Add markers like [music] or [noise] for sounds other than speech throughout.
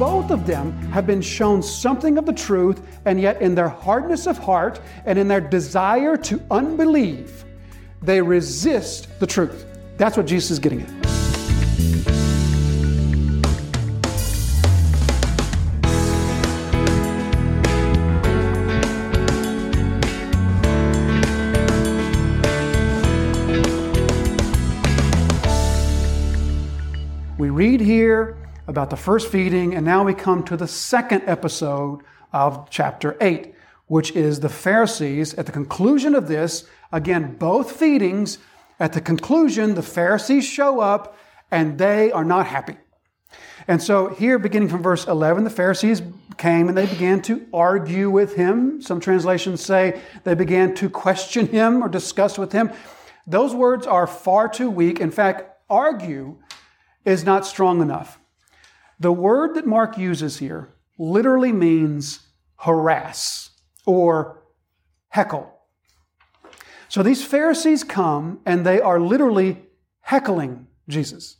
both of them have been shown something of the truth, and yet in their hardness of heart and in their desire to unbelieve, they resist the truth. That's what Jesus is getting at. About the first feeding, and now we come to the second episode of chapter 8, which is the Pharisees. At the conclusion of this, again, both feedings, at the conclusion, the Pharisees show up and they are not happy. And so, here, beginning from verse 11, the Pharisees came and they began to argue with him. Some translations say they began to question him or discuss with him. Those words are far too weak. In fact, argue is not strong enough. The word that Mark uses here literally means harass or heckle. So these Pharisees come and they are literally heckling Jesus.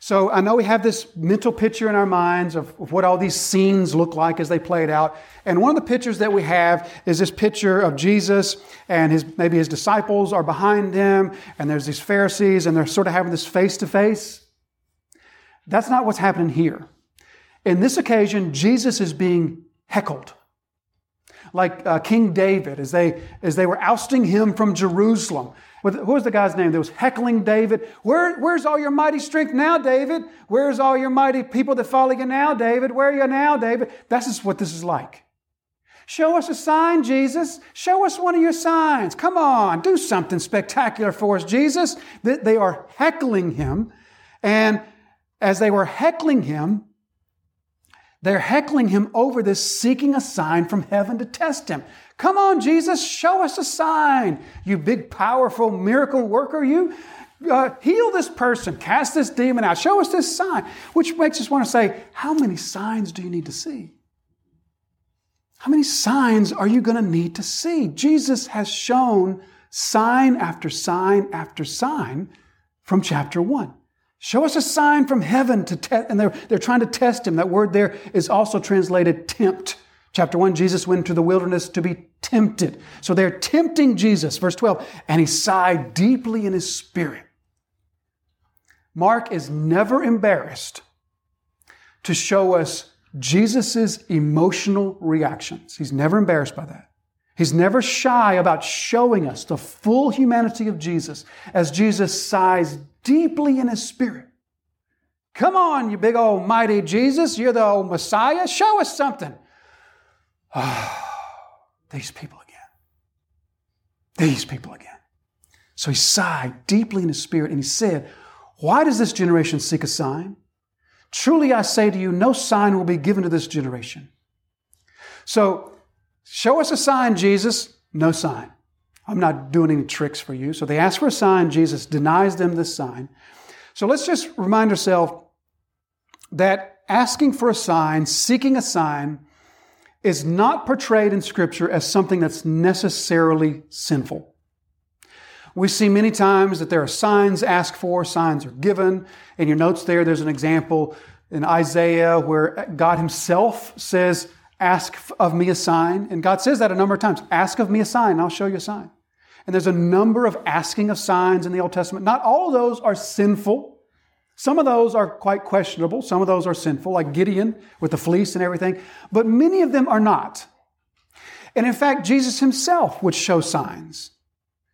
So I know we have this mental picture in our minds of, of, what all these scenes look like as they played out. And one of the pictures that we have is this picture of Jesus and his maybe his disciples are behind him, and there's these Pharisees, and they're sort of having this face to face. That's not what's happening here. In this occasion, Jesus is being heckled. Like uh, King David, as they, as they were ousting him from Jerusalem. What was the guy's name that was heckling David? Where, where's all your mighty strength now, David? Where's all your mighty people that follow you now, David? Where are you now, David? That's just what this is like. Show us a sign, Jesus. Show us one of your signs. Come on, do something spectacular for us, Jesus. They are heckling him. And as they were heckling him, they're heckling him over this, seeking a sign from heaven to test him. Come on, Jesus, show us a sign. You big, powerful miracle worker, you. Uh, heal this person, cast this demon out, show us this sign. Which makes us want to say, how many signs do you need to see? How many signs are you going to need to see? Jesus has shown sign after sign after sign from chapter 1. Show us a sign from heaven to test, and they're, they're trying to test him. That word there is also translated tempt. Chapter 1, Jesus went into the wilderness to be tempted. So they're tempting Jesus. Verse 12, and he sighed deeply in his spirit. Mark is never embarrassed to show us Jesus' emotional reactions. He's never embarrassed by that. He's never shy about showing us the full humanity of Jesus as Jesus sighs deeply in his spirit. Come on, you big old mighty Jesus, you're the old Messiah. Show us something. Oh, [sighs] these people again. These people again. So he sighed deeply in his spirit and he said, Why does this generation seek a sign? Truly I say to you, no sign will be given to this generation. So Show us a sign, Jesus. No sign. I'm not doing any tricks for you. So they ask for a sign. Jesus denies them this sign. So let's just remind ourselves that asking for a sign, seeking a sign, is not portrayed in Scripture as something that's necessarily sinful. We see many times that there are signs asked for, signs are given. In your notes there, there's an example in Isaiah where God Himself says, Ask of me a sign. And God says that a number of times. Ask of me a sign, I'll show you a sign. And there's a number of asking of signs in the Old Testament. Not all of those are sinful. Some of those are quite questionable. Some of those are sinful, like Gideon with the fleece and everything. But many of them are not. And in fact, Jesus himself would show signs.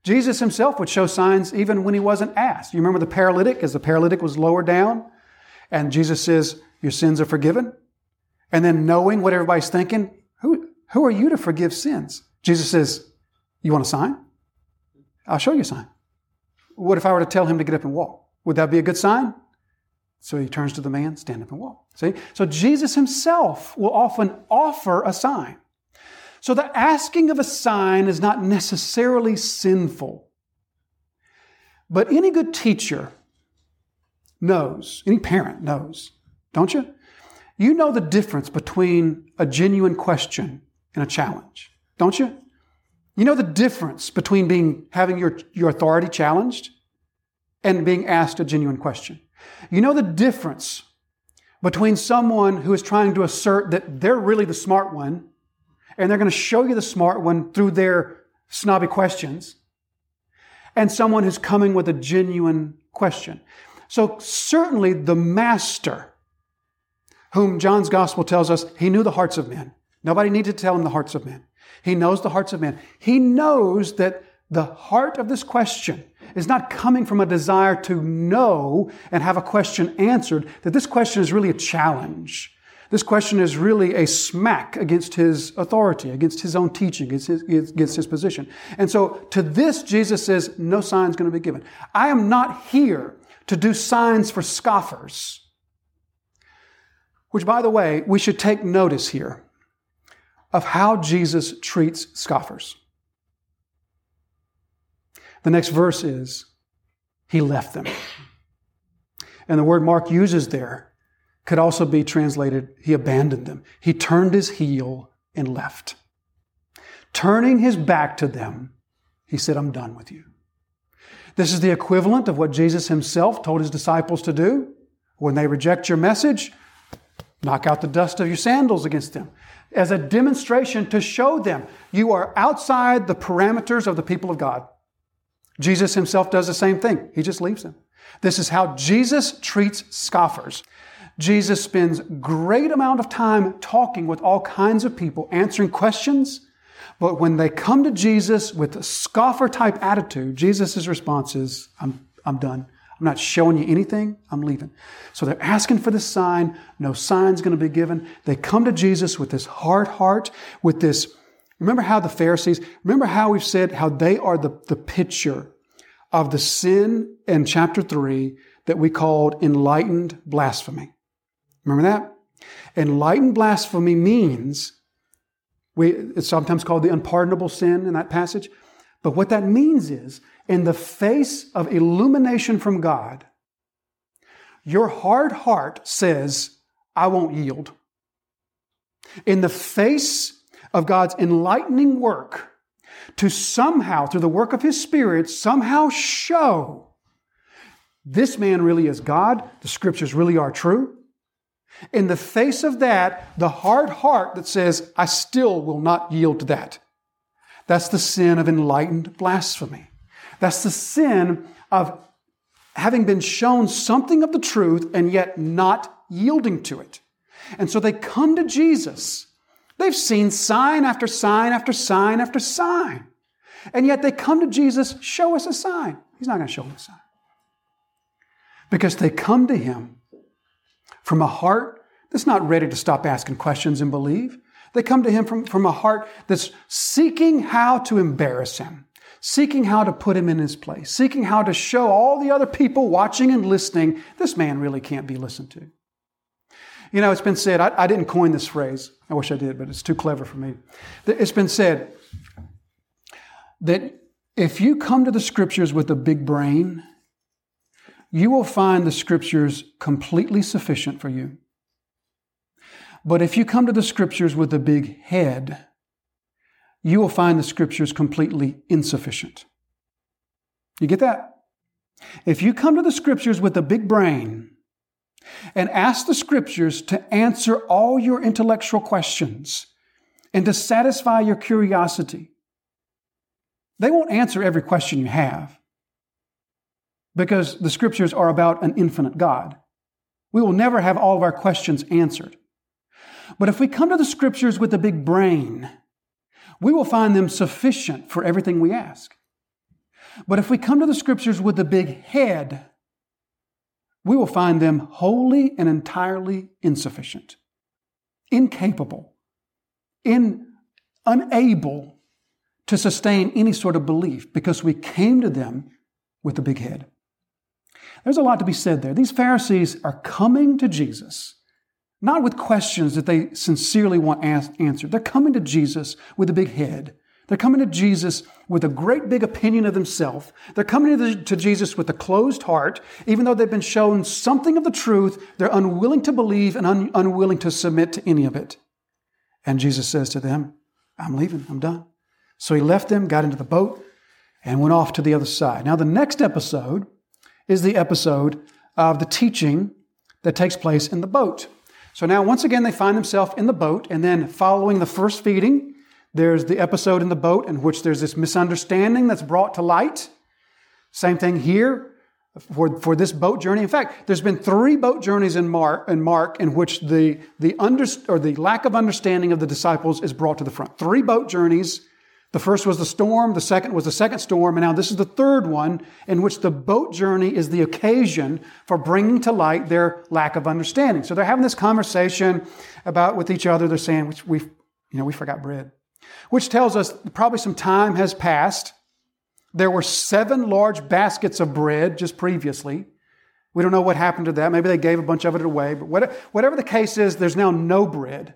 Jesus himself would show signs even when he wasn't asked. You remember the paralytic, as the paralytic was lowered down, and Jesus says, Your sins are forgiven. And then knowing what everybody's thinking, who, who are you to forgive sins? Jesus says, You want a sign? I'll show you a sign. What if I were to tell him to get up and walk? Would that be a good sign? So he turns to the man, stand up and walk. See? So Jesus himself will often offer a sign. So the asking of a sign is not necessarily sinful. But any good teacher knows, any parent knows, don't you? You know the difference between a genuine question and a challenge, don't you? You know the difference between being having your, your authority challenged and being asked a genuine question. You know the difference between someone who is trying to assert that they're really the smart one, and they're going to show you the smart one through their snobby questions, and someone who's coming with a genuine question. So, certainly, the master, whom John's gospel tells us he knew the hearts of men. Nobody needed to tell him the hearts of men. He knows the hearts of men. He knows that the heart of this question is not coming from a desire to know and have a question answered, that this question is really a challenge. This question is really a smack against his authority, against his own teaching, against his, against his position. And so to this, Jesus says, no sign is going to be given. I am not here to do signs for scoffers. Which, by the way, we should take notice here of how Jesus treats scoffers. The next verse is, He left them. And the word Mark uses there could also be translated, He abandoned them. He turned His heel and left. Turning His back to them, He said, I'm done with you. This is the equivalent of what Jesus Himself told His disciples to do. When they reject your message, knock out the dust of your sandals against them as a demonstration to show them you are outside the parameters of the people of God. Jesus himself does the same thing. He just leaves them. This is how Jesus treats scoffers. Jesus spends great amount of time talking with all kinds of people, answering questions. But when they come to Jesus with a scoffer type attitude, Jesus' response is, I'm, I'm done. I'm not showing you anything. I'm leaving. So they're asking for the sign. No sign's going to be given. They come to Jesus with this hard heart, with this Remember how the Pharisees, remember how we've said how they are the, the picture of the sin in chapter 3 that we called enlightened blasphemy. Remember that? Enlightened blasphemy means, we, it's sometimes called the unpardonable sin in that passage. But what that means is, in the face of illumination from God, your hard heart says, I won't yield. In the face of God's enlightening work to somehow, through the work of His Spirit, somehow show this man really is God, the scriptures really are true. In the face of that, the hard heart that says, I still will not yield to that. That's the sin of enlightened blasphemy. That's the sin of having been shown something of the truth and yet not yielding to it. And so they come to Jesus They've seen sign after sign after sign after sign. And yet they come to Jesus, show us a sign. He's not going to show them a sign. Because they come to him from a heart that's not ready to stop asking questions and believe. They come to him from, from a heart that's seeking how to embarrass him, seeking how to put him in his place, seeking how to show all the other people watching and listening this man really can't be listened to. You know, it's been said, I, I didn't coin this phrase. I wish I did, but it's too clever for me. It's been said that if you come to the scriptures with a big brain, you will find the scriptures completely sufficient for you. But if you come to the scriptures with a big head, you will find the scriptures completely insufficient. You get that? If you come to the scriptures with a big brain, and ask the scriptures to answer all your intellectual questions and to satisfy your curiosity. They won't answer every question you have because the scriptures are about an infinite God. We will never have all of our questions answered. But if we come to the scriptures with a big brain, we will find them sufficient for everything we ask. But if we come to the scriptures with a big head, we will find them wholly and entirely insufficient, incapable, in, unable to sustain any sort of belief because we came to them with a big head. There's a lot to be said there. These Pharisees are coming to Jesus, not with questions that they sincerely want answered. They're coming to Jesus with a big head they're coming to Jesus with a great big opinion of themselves. They're coming to, the, to, Jesus with a closed heart. Even though they've been shown something of the truth, they're unwilling to believe and un, unwilling to submit to any of it. And Jesus says to them, I'm leaving, I'm done. So he left them, got into the boat, and went off to the other side. Now, the next episode is the episode of the teaching that takes place in the boat. So now, once again, they find themselves in the boat, and then following the first feeding, there's the episode in the boat in which there's this misunderstanding that's brought to light. Same thing here for, for this boat journey. In fact, there's been three boat journeys in Mark, in Mark in which the, the, under, or the lack of understanding of the disciples is brought to the front. Three boat journeys. The first was the storm, the second was the second storm, and now this is the third one in which the boat journey is the occasion for bringing to light their lack of understanding. So they're having this conversation about with each other. They're saying, we, you know, we forgot bread, which tells us probably some time has passed there were seven large baskets of bread just previously. We don't know what happened to that. Maybe they gave a bunch of it away. But whatever the case is, there's now no bread.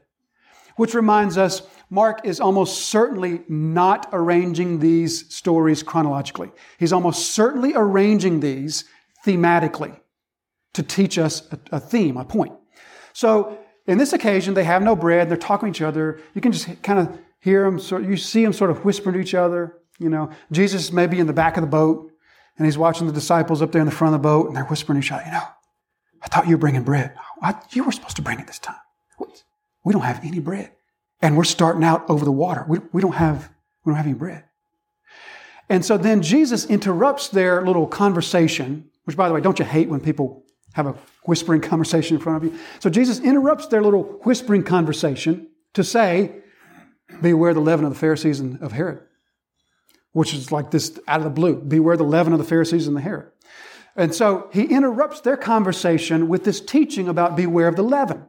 Which reminds us, Mark is almost certainly not arranging these stories chronologically. He's almost certainly arranging these thematically to teach us a, theme, a point. So, in this occasion, they have no bread. They're talking to each other. You can just kind of hear them, sort you see them sort of whispering to each other. You know, Jesus may be in the back of the boat and he's watching the disciples up there in the front of the boat and they're whispering to each other, you know, I thought you were bringing bread. you were supposed to bring it this time. We don't have any bread. And we're starting out over the water. We, we, don't have, we don't have any bread. And so then Jesus interrupts their little conversation, which by the way, don't you hate when people have a whispering conversation in front of you? So Jesus interrupts their little whispering conversation to say, Beware the leaven of the Pharisees and of Herod which is like this out of the blue. Beware the leaven of the Pharisees and the Herod. And so he interrupts their conversation with this teaching about beware of the leaven.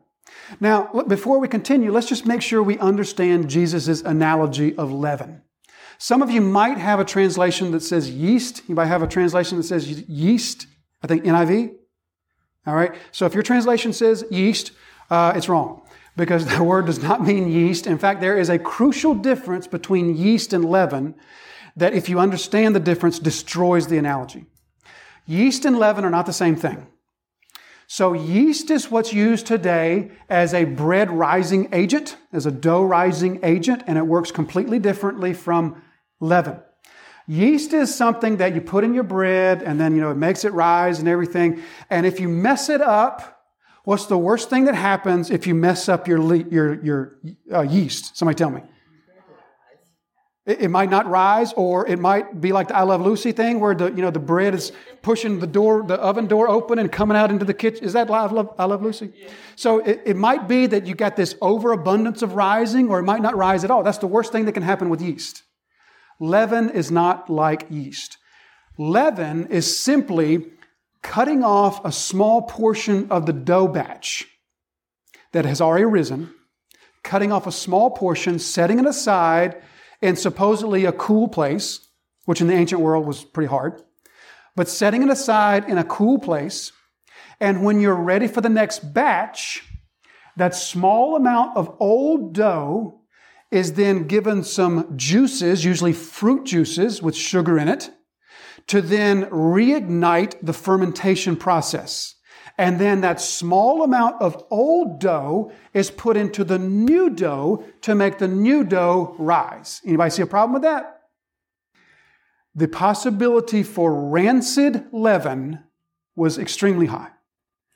Now, before we continue, let's just make sure we understand Jesus' analogy of leaven. Some of you might have a translation that says yeast. You might have a translation that says yeast. I think NIV. All right. So if your translation says yeast, uh, it's wrong because the [laughs] word does not mean yeast. In fact, there is a crucial difference between yeast and leaven that, if you understand the difference, destroys the analogy. Yeast and leaven are not the same thing. So, yeast is what's used today as a bread rising agent, as a dough rising agent, and it works completely differently from leaven. Yeast is something that you put in your bread and then, you know, it makes it rise and everything. And if you mess it up, what's the worst thing that happens if you mess up your, your, your uh, yeast? Somebody tell me. It, it, might not rise, or it might be like the I Love Lucy thing, where the you know the bread is pushing the door, the oven door open, and coming out into the kitchen. Is that I Love, I Love Lucy? Yeah. So it, it might be that you got this overabundance of rising, or it might not rise at all. That's the worst thing that can happen with yeast. Leaven is not like yeast. Leaven is simply cutting off a small portion of the dough batch that has already risen, cutting off a small portion, setting it aside in supposedly a cool place, which in the ancient world was pretty hard, but setting it aside in a cool place. And when you're ready for the next batch, that small amount of old dough is then given some juices, usually fruit juices with sugar in it, to then reignite the fermentation process. And then that small amount of old dough is put into the new dough to make the new dough rise. Anybody see a problem with that? The possibility for rancid leaven was extremely high.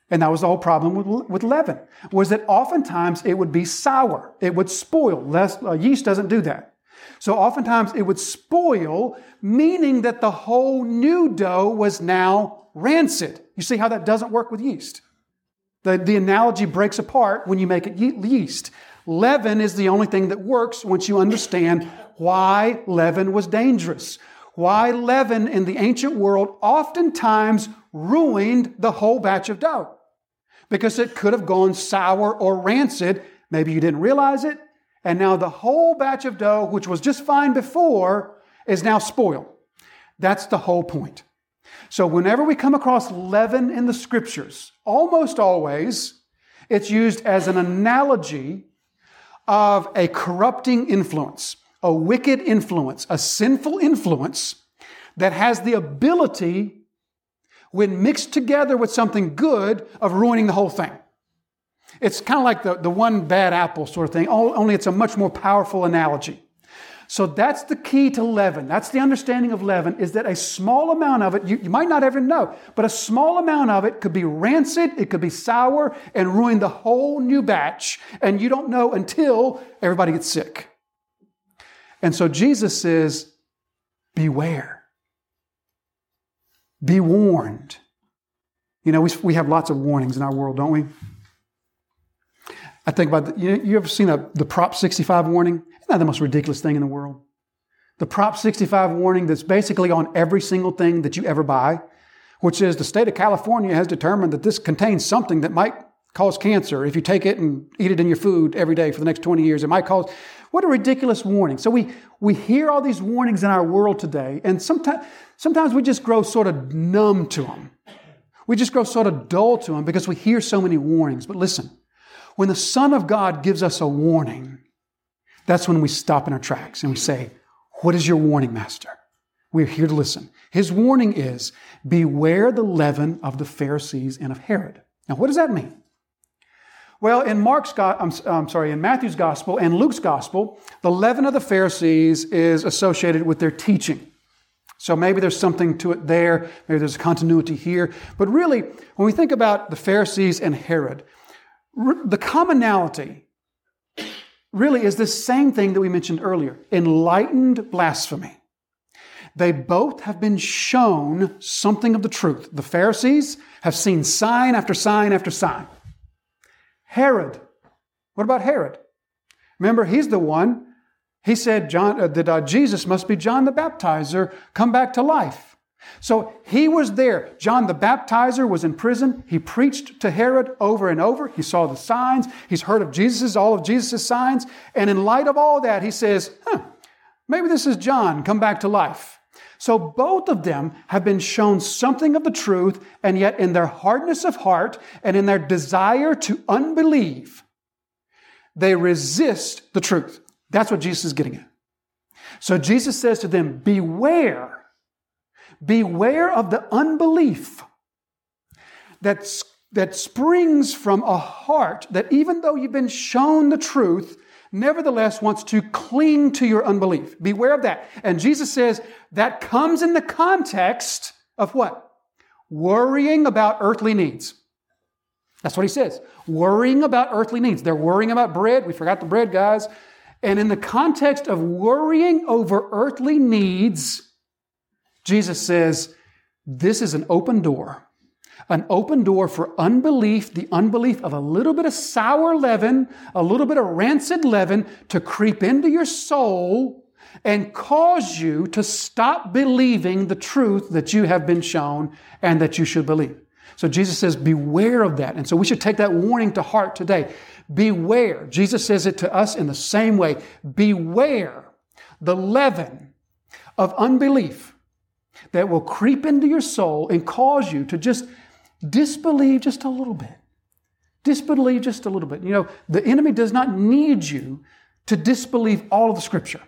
And that was the whole problem with, with leaven, was that oftentimes it would be sour. It would spoil. Less, uh, yeast doesn't do that. So oftentimes it would spoil, meaning that the whole new dough was now rancid. You see how that doesn't work with yeast? The, the analogy breaks apart when you make it yeast. Leaven is the only thing that works once you understand why leaven was dangerous. Why leaven in the ancient world oftentimes ruined the whole batch of dough. Because it could have gone sour or rancid. Maybe you didn't realize it. And now the whole batch of dough, which was just fine before, is now spoiled. That's the whole point. So, whenever we come across leaven in the scriptures, almost always it's used as an analogy of a corrupting influence, a wicked influence, a sinful influence that has the ability, when mixed together with something good, of ruining the whole thing. It's kind of like the, the one bad apple sort of thing, only it's a much more powerful analogy. So that's the key to leaven. That's the understanding of leaven is that a small amount of it, you, you, might not ever know, but a small amount of it could be rancid, it could be sour, and ruin the whole new batch. And you don't know until everybody gets sick. And so Jesus says, Beware. Be warned. You know, we, we have lots of warnings in our world, don't we? I think about, the, you, you ever seen a, the Prop 65 warning? Isn't that the most ridiculous thing in the world? The Prop 65 warning that's basically on every single thing that you ever buy, which is the state of California has determined that this contains something that might cause cancer if you take it and eat it in your food every day for the next 20 years. It might cause, what a ridiculous warning. So we, we hear all these warnings in our world today, and sometimes, sometimes we just grow sort of numb to them. We just grow sort of dull to them because we hear so many warnings. But listen, when the Son of God gives us a warning, that's when we stop in our tracks and we say, What is your warning, Master? We're here to listen. His warning is, Beware the leaven of the Pharisees and of Herod. Now, what does that mean? Well, in Mark's, I'm, I'm sorry, in Matthew's gospel and Luke's gospel, the leaven of the Pharisees is associated with their teaching. So maybe there's something to it there. Maybe there's a continuity here. But really, when we think about the Pharisees and Herod, the commonality really is the same thing that we mentioned earlier enlightened blasphemy. They both have been shown something of the truth. The Pharisees have seen sign after sign after sign. Herod. What about Herod? Remember, he's the one. He said John, uh, that uh, Jesus must be John the Baptizer, come back to life. So he was there. John the Baptizer was in prison. He preached to Herod over and over. He saw the signs. He's heard of Jesus, all of Jesus' signs. And in light of all that, he says, huh, maybe this is John come back to life. So both of them have been shown something of the truth, and yet in their hardness of heart and in their desire to unbelieve, they resist the truth. That's what Jesus is getting at. So Jesus says to them, Beware, beware of the unbelief that, that springs from a heart that even though you've been shown the truth, nevertheless wants to cling to your unbelief. Beware of that. And Jesus says that comes in the context of what? Worrying about earthly needs. That's what he says. Worrying about earthly needs. They're worrying about bread. We forgot the bread, guys. And in the context of worrying over earthly needs, Jesus says, this is an open door an open door for unbelief, the unbelief of a little bit of sour leaven, a little bit of rancid leaven to creep into your soul and cause you to stop believing the truth that you have been shown and that you should believe. So Jesus says, beware of that. And so we should take that warning to heart today. Beware. Jesus says it to us in the same way. Beware the leaven of unbelief that will creep into your soul and cause you to just Disbelieve just a little bit. Disbelieve just a little bit. You know, the enemy does not need you to disbelieve all of the scripture.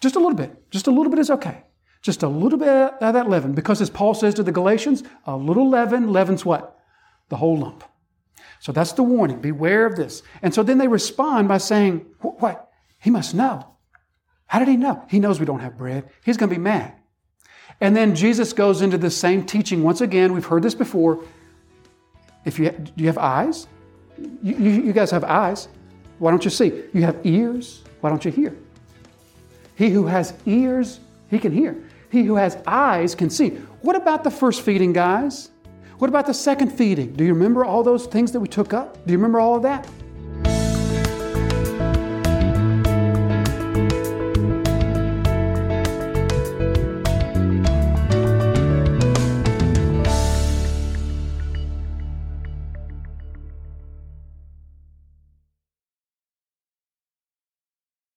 Just a little bit. Just a little bit is okay. Just a little bit of that leaven. Because as Paul says to the Galatians, a little leaven leavens what? The whole lump. So that's the warning. Beware of this. And so then they respond by saying, What? He must know. How did he know? He knows we don't have bread. He's going to be mad. And then Jesus goes into the same teaching once again. We've heard this before. If you do you have eyes? You, you, you guys have eyes. Why don't you see? You have ears. Why don't you hear? He who has ears, he can hear. He who has eyes can see. What about the first feeding, guys? What about the second feeding? Do you remember all those things that we took up? Do you remember all of that?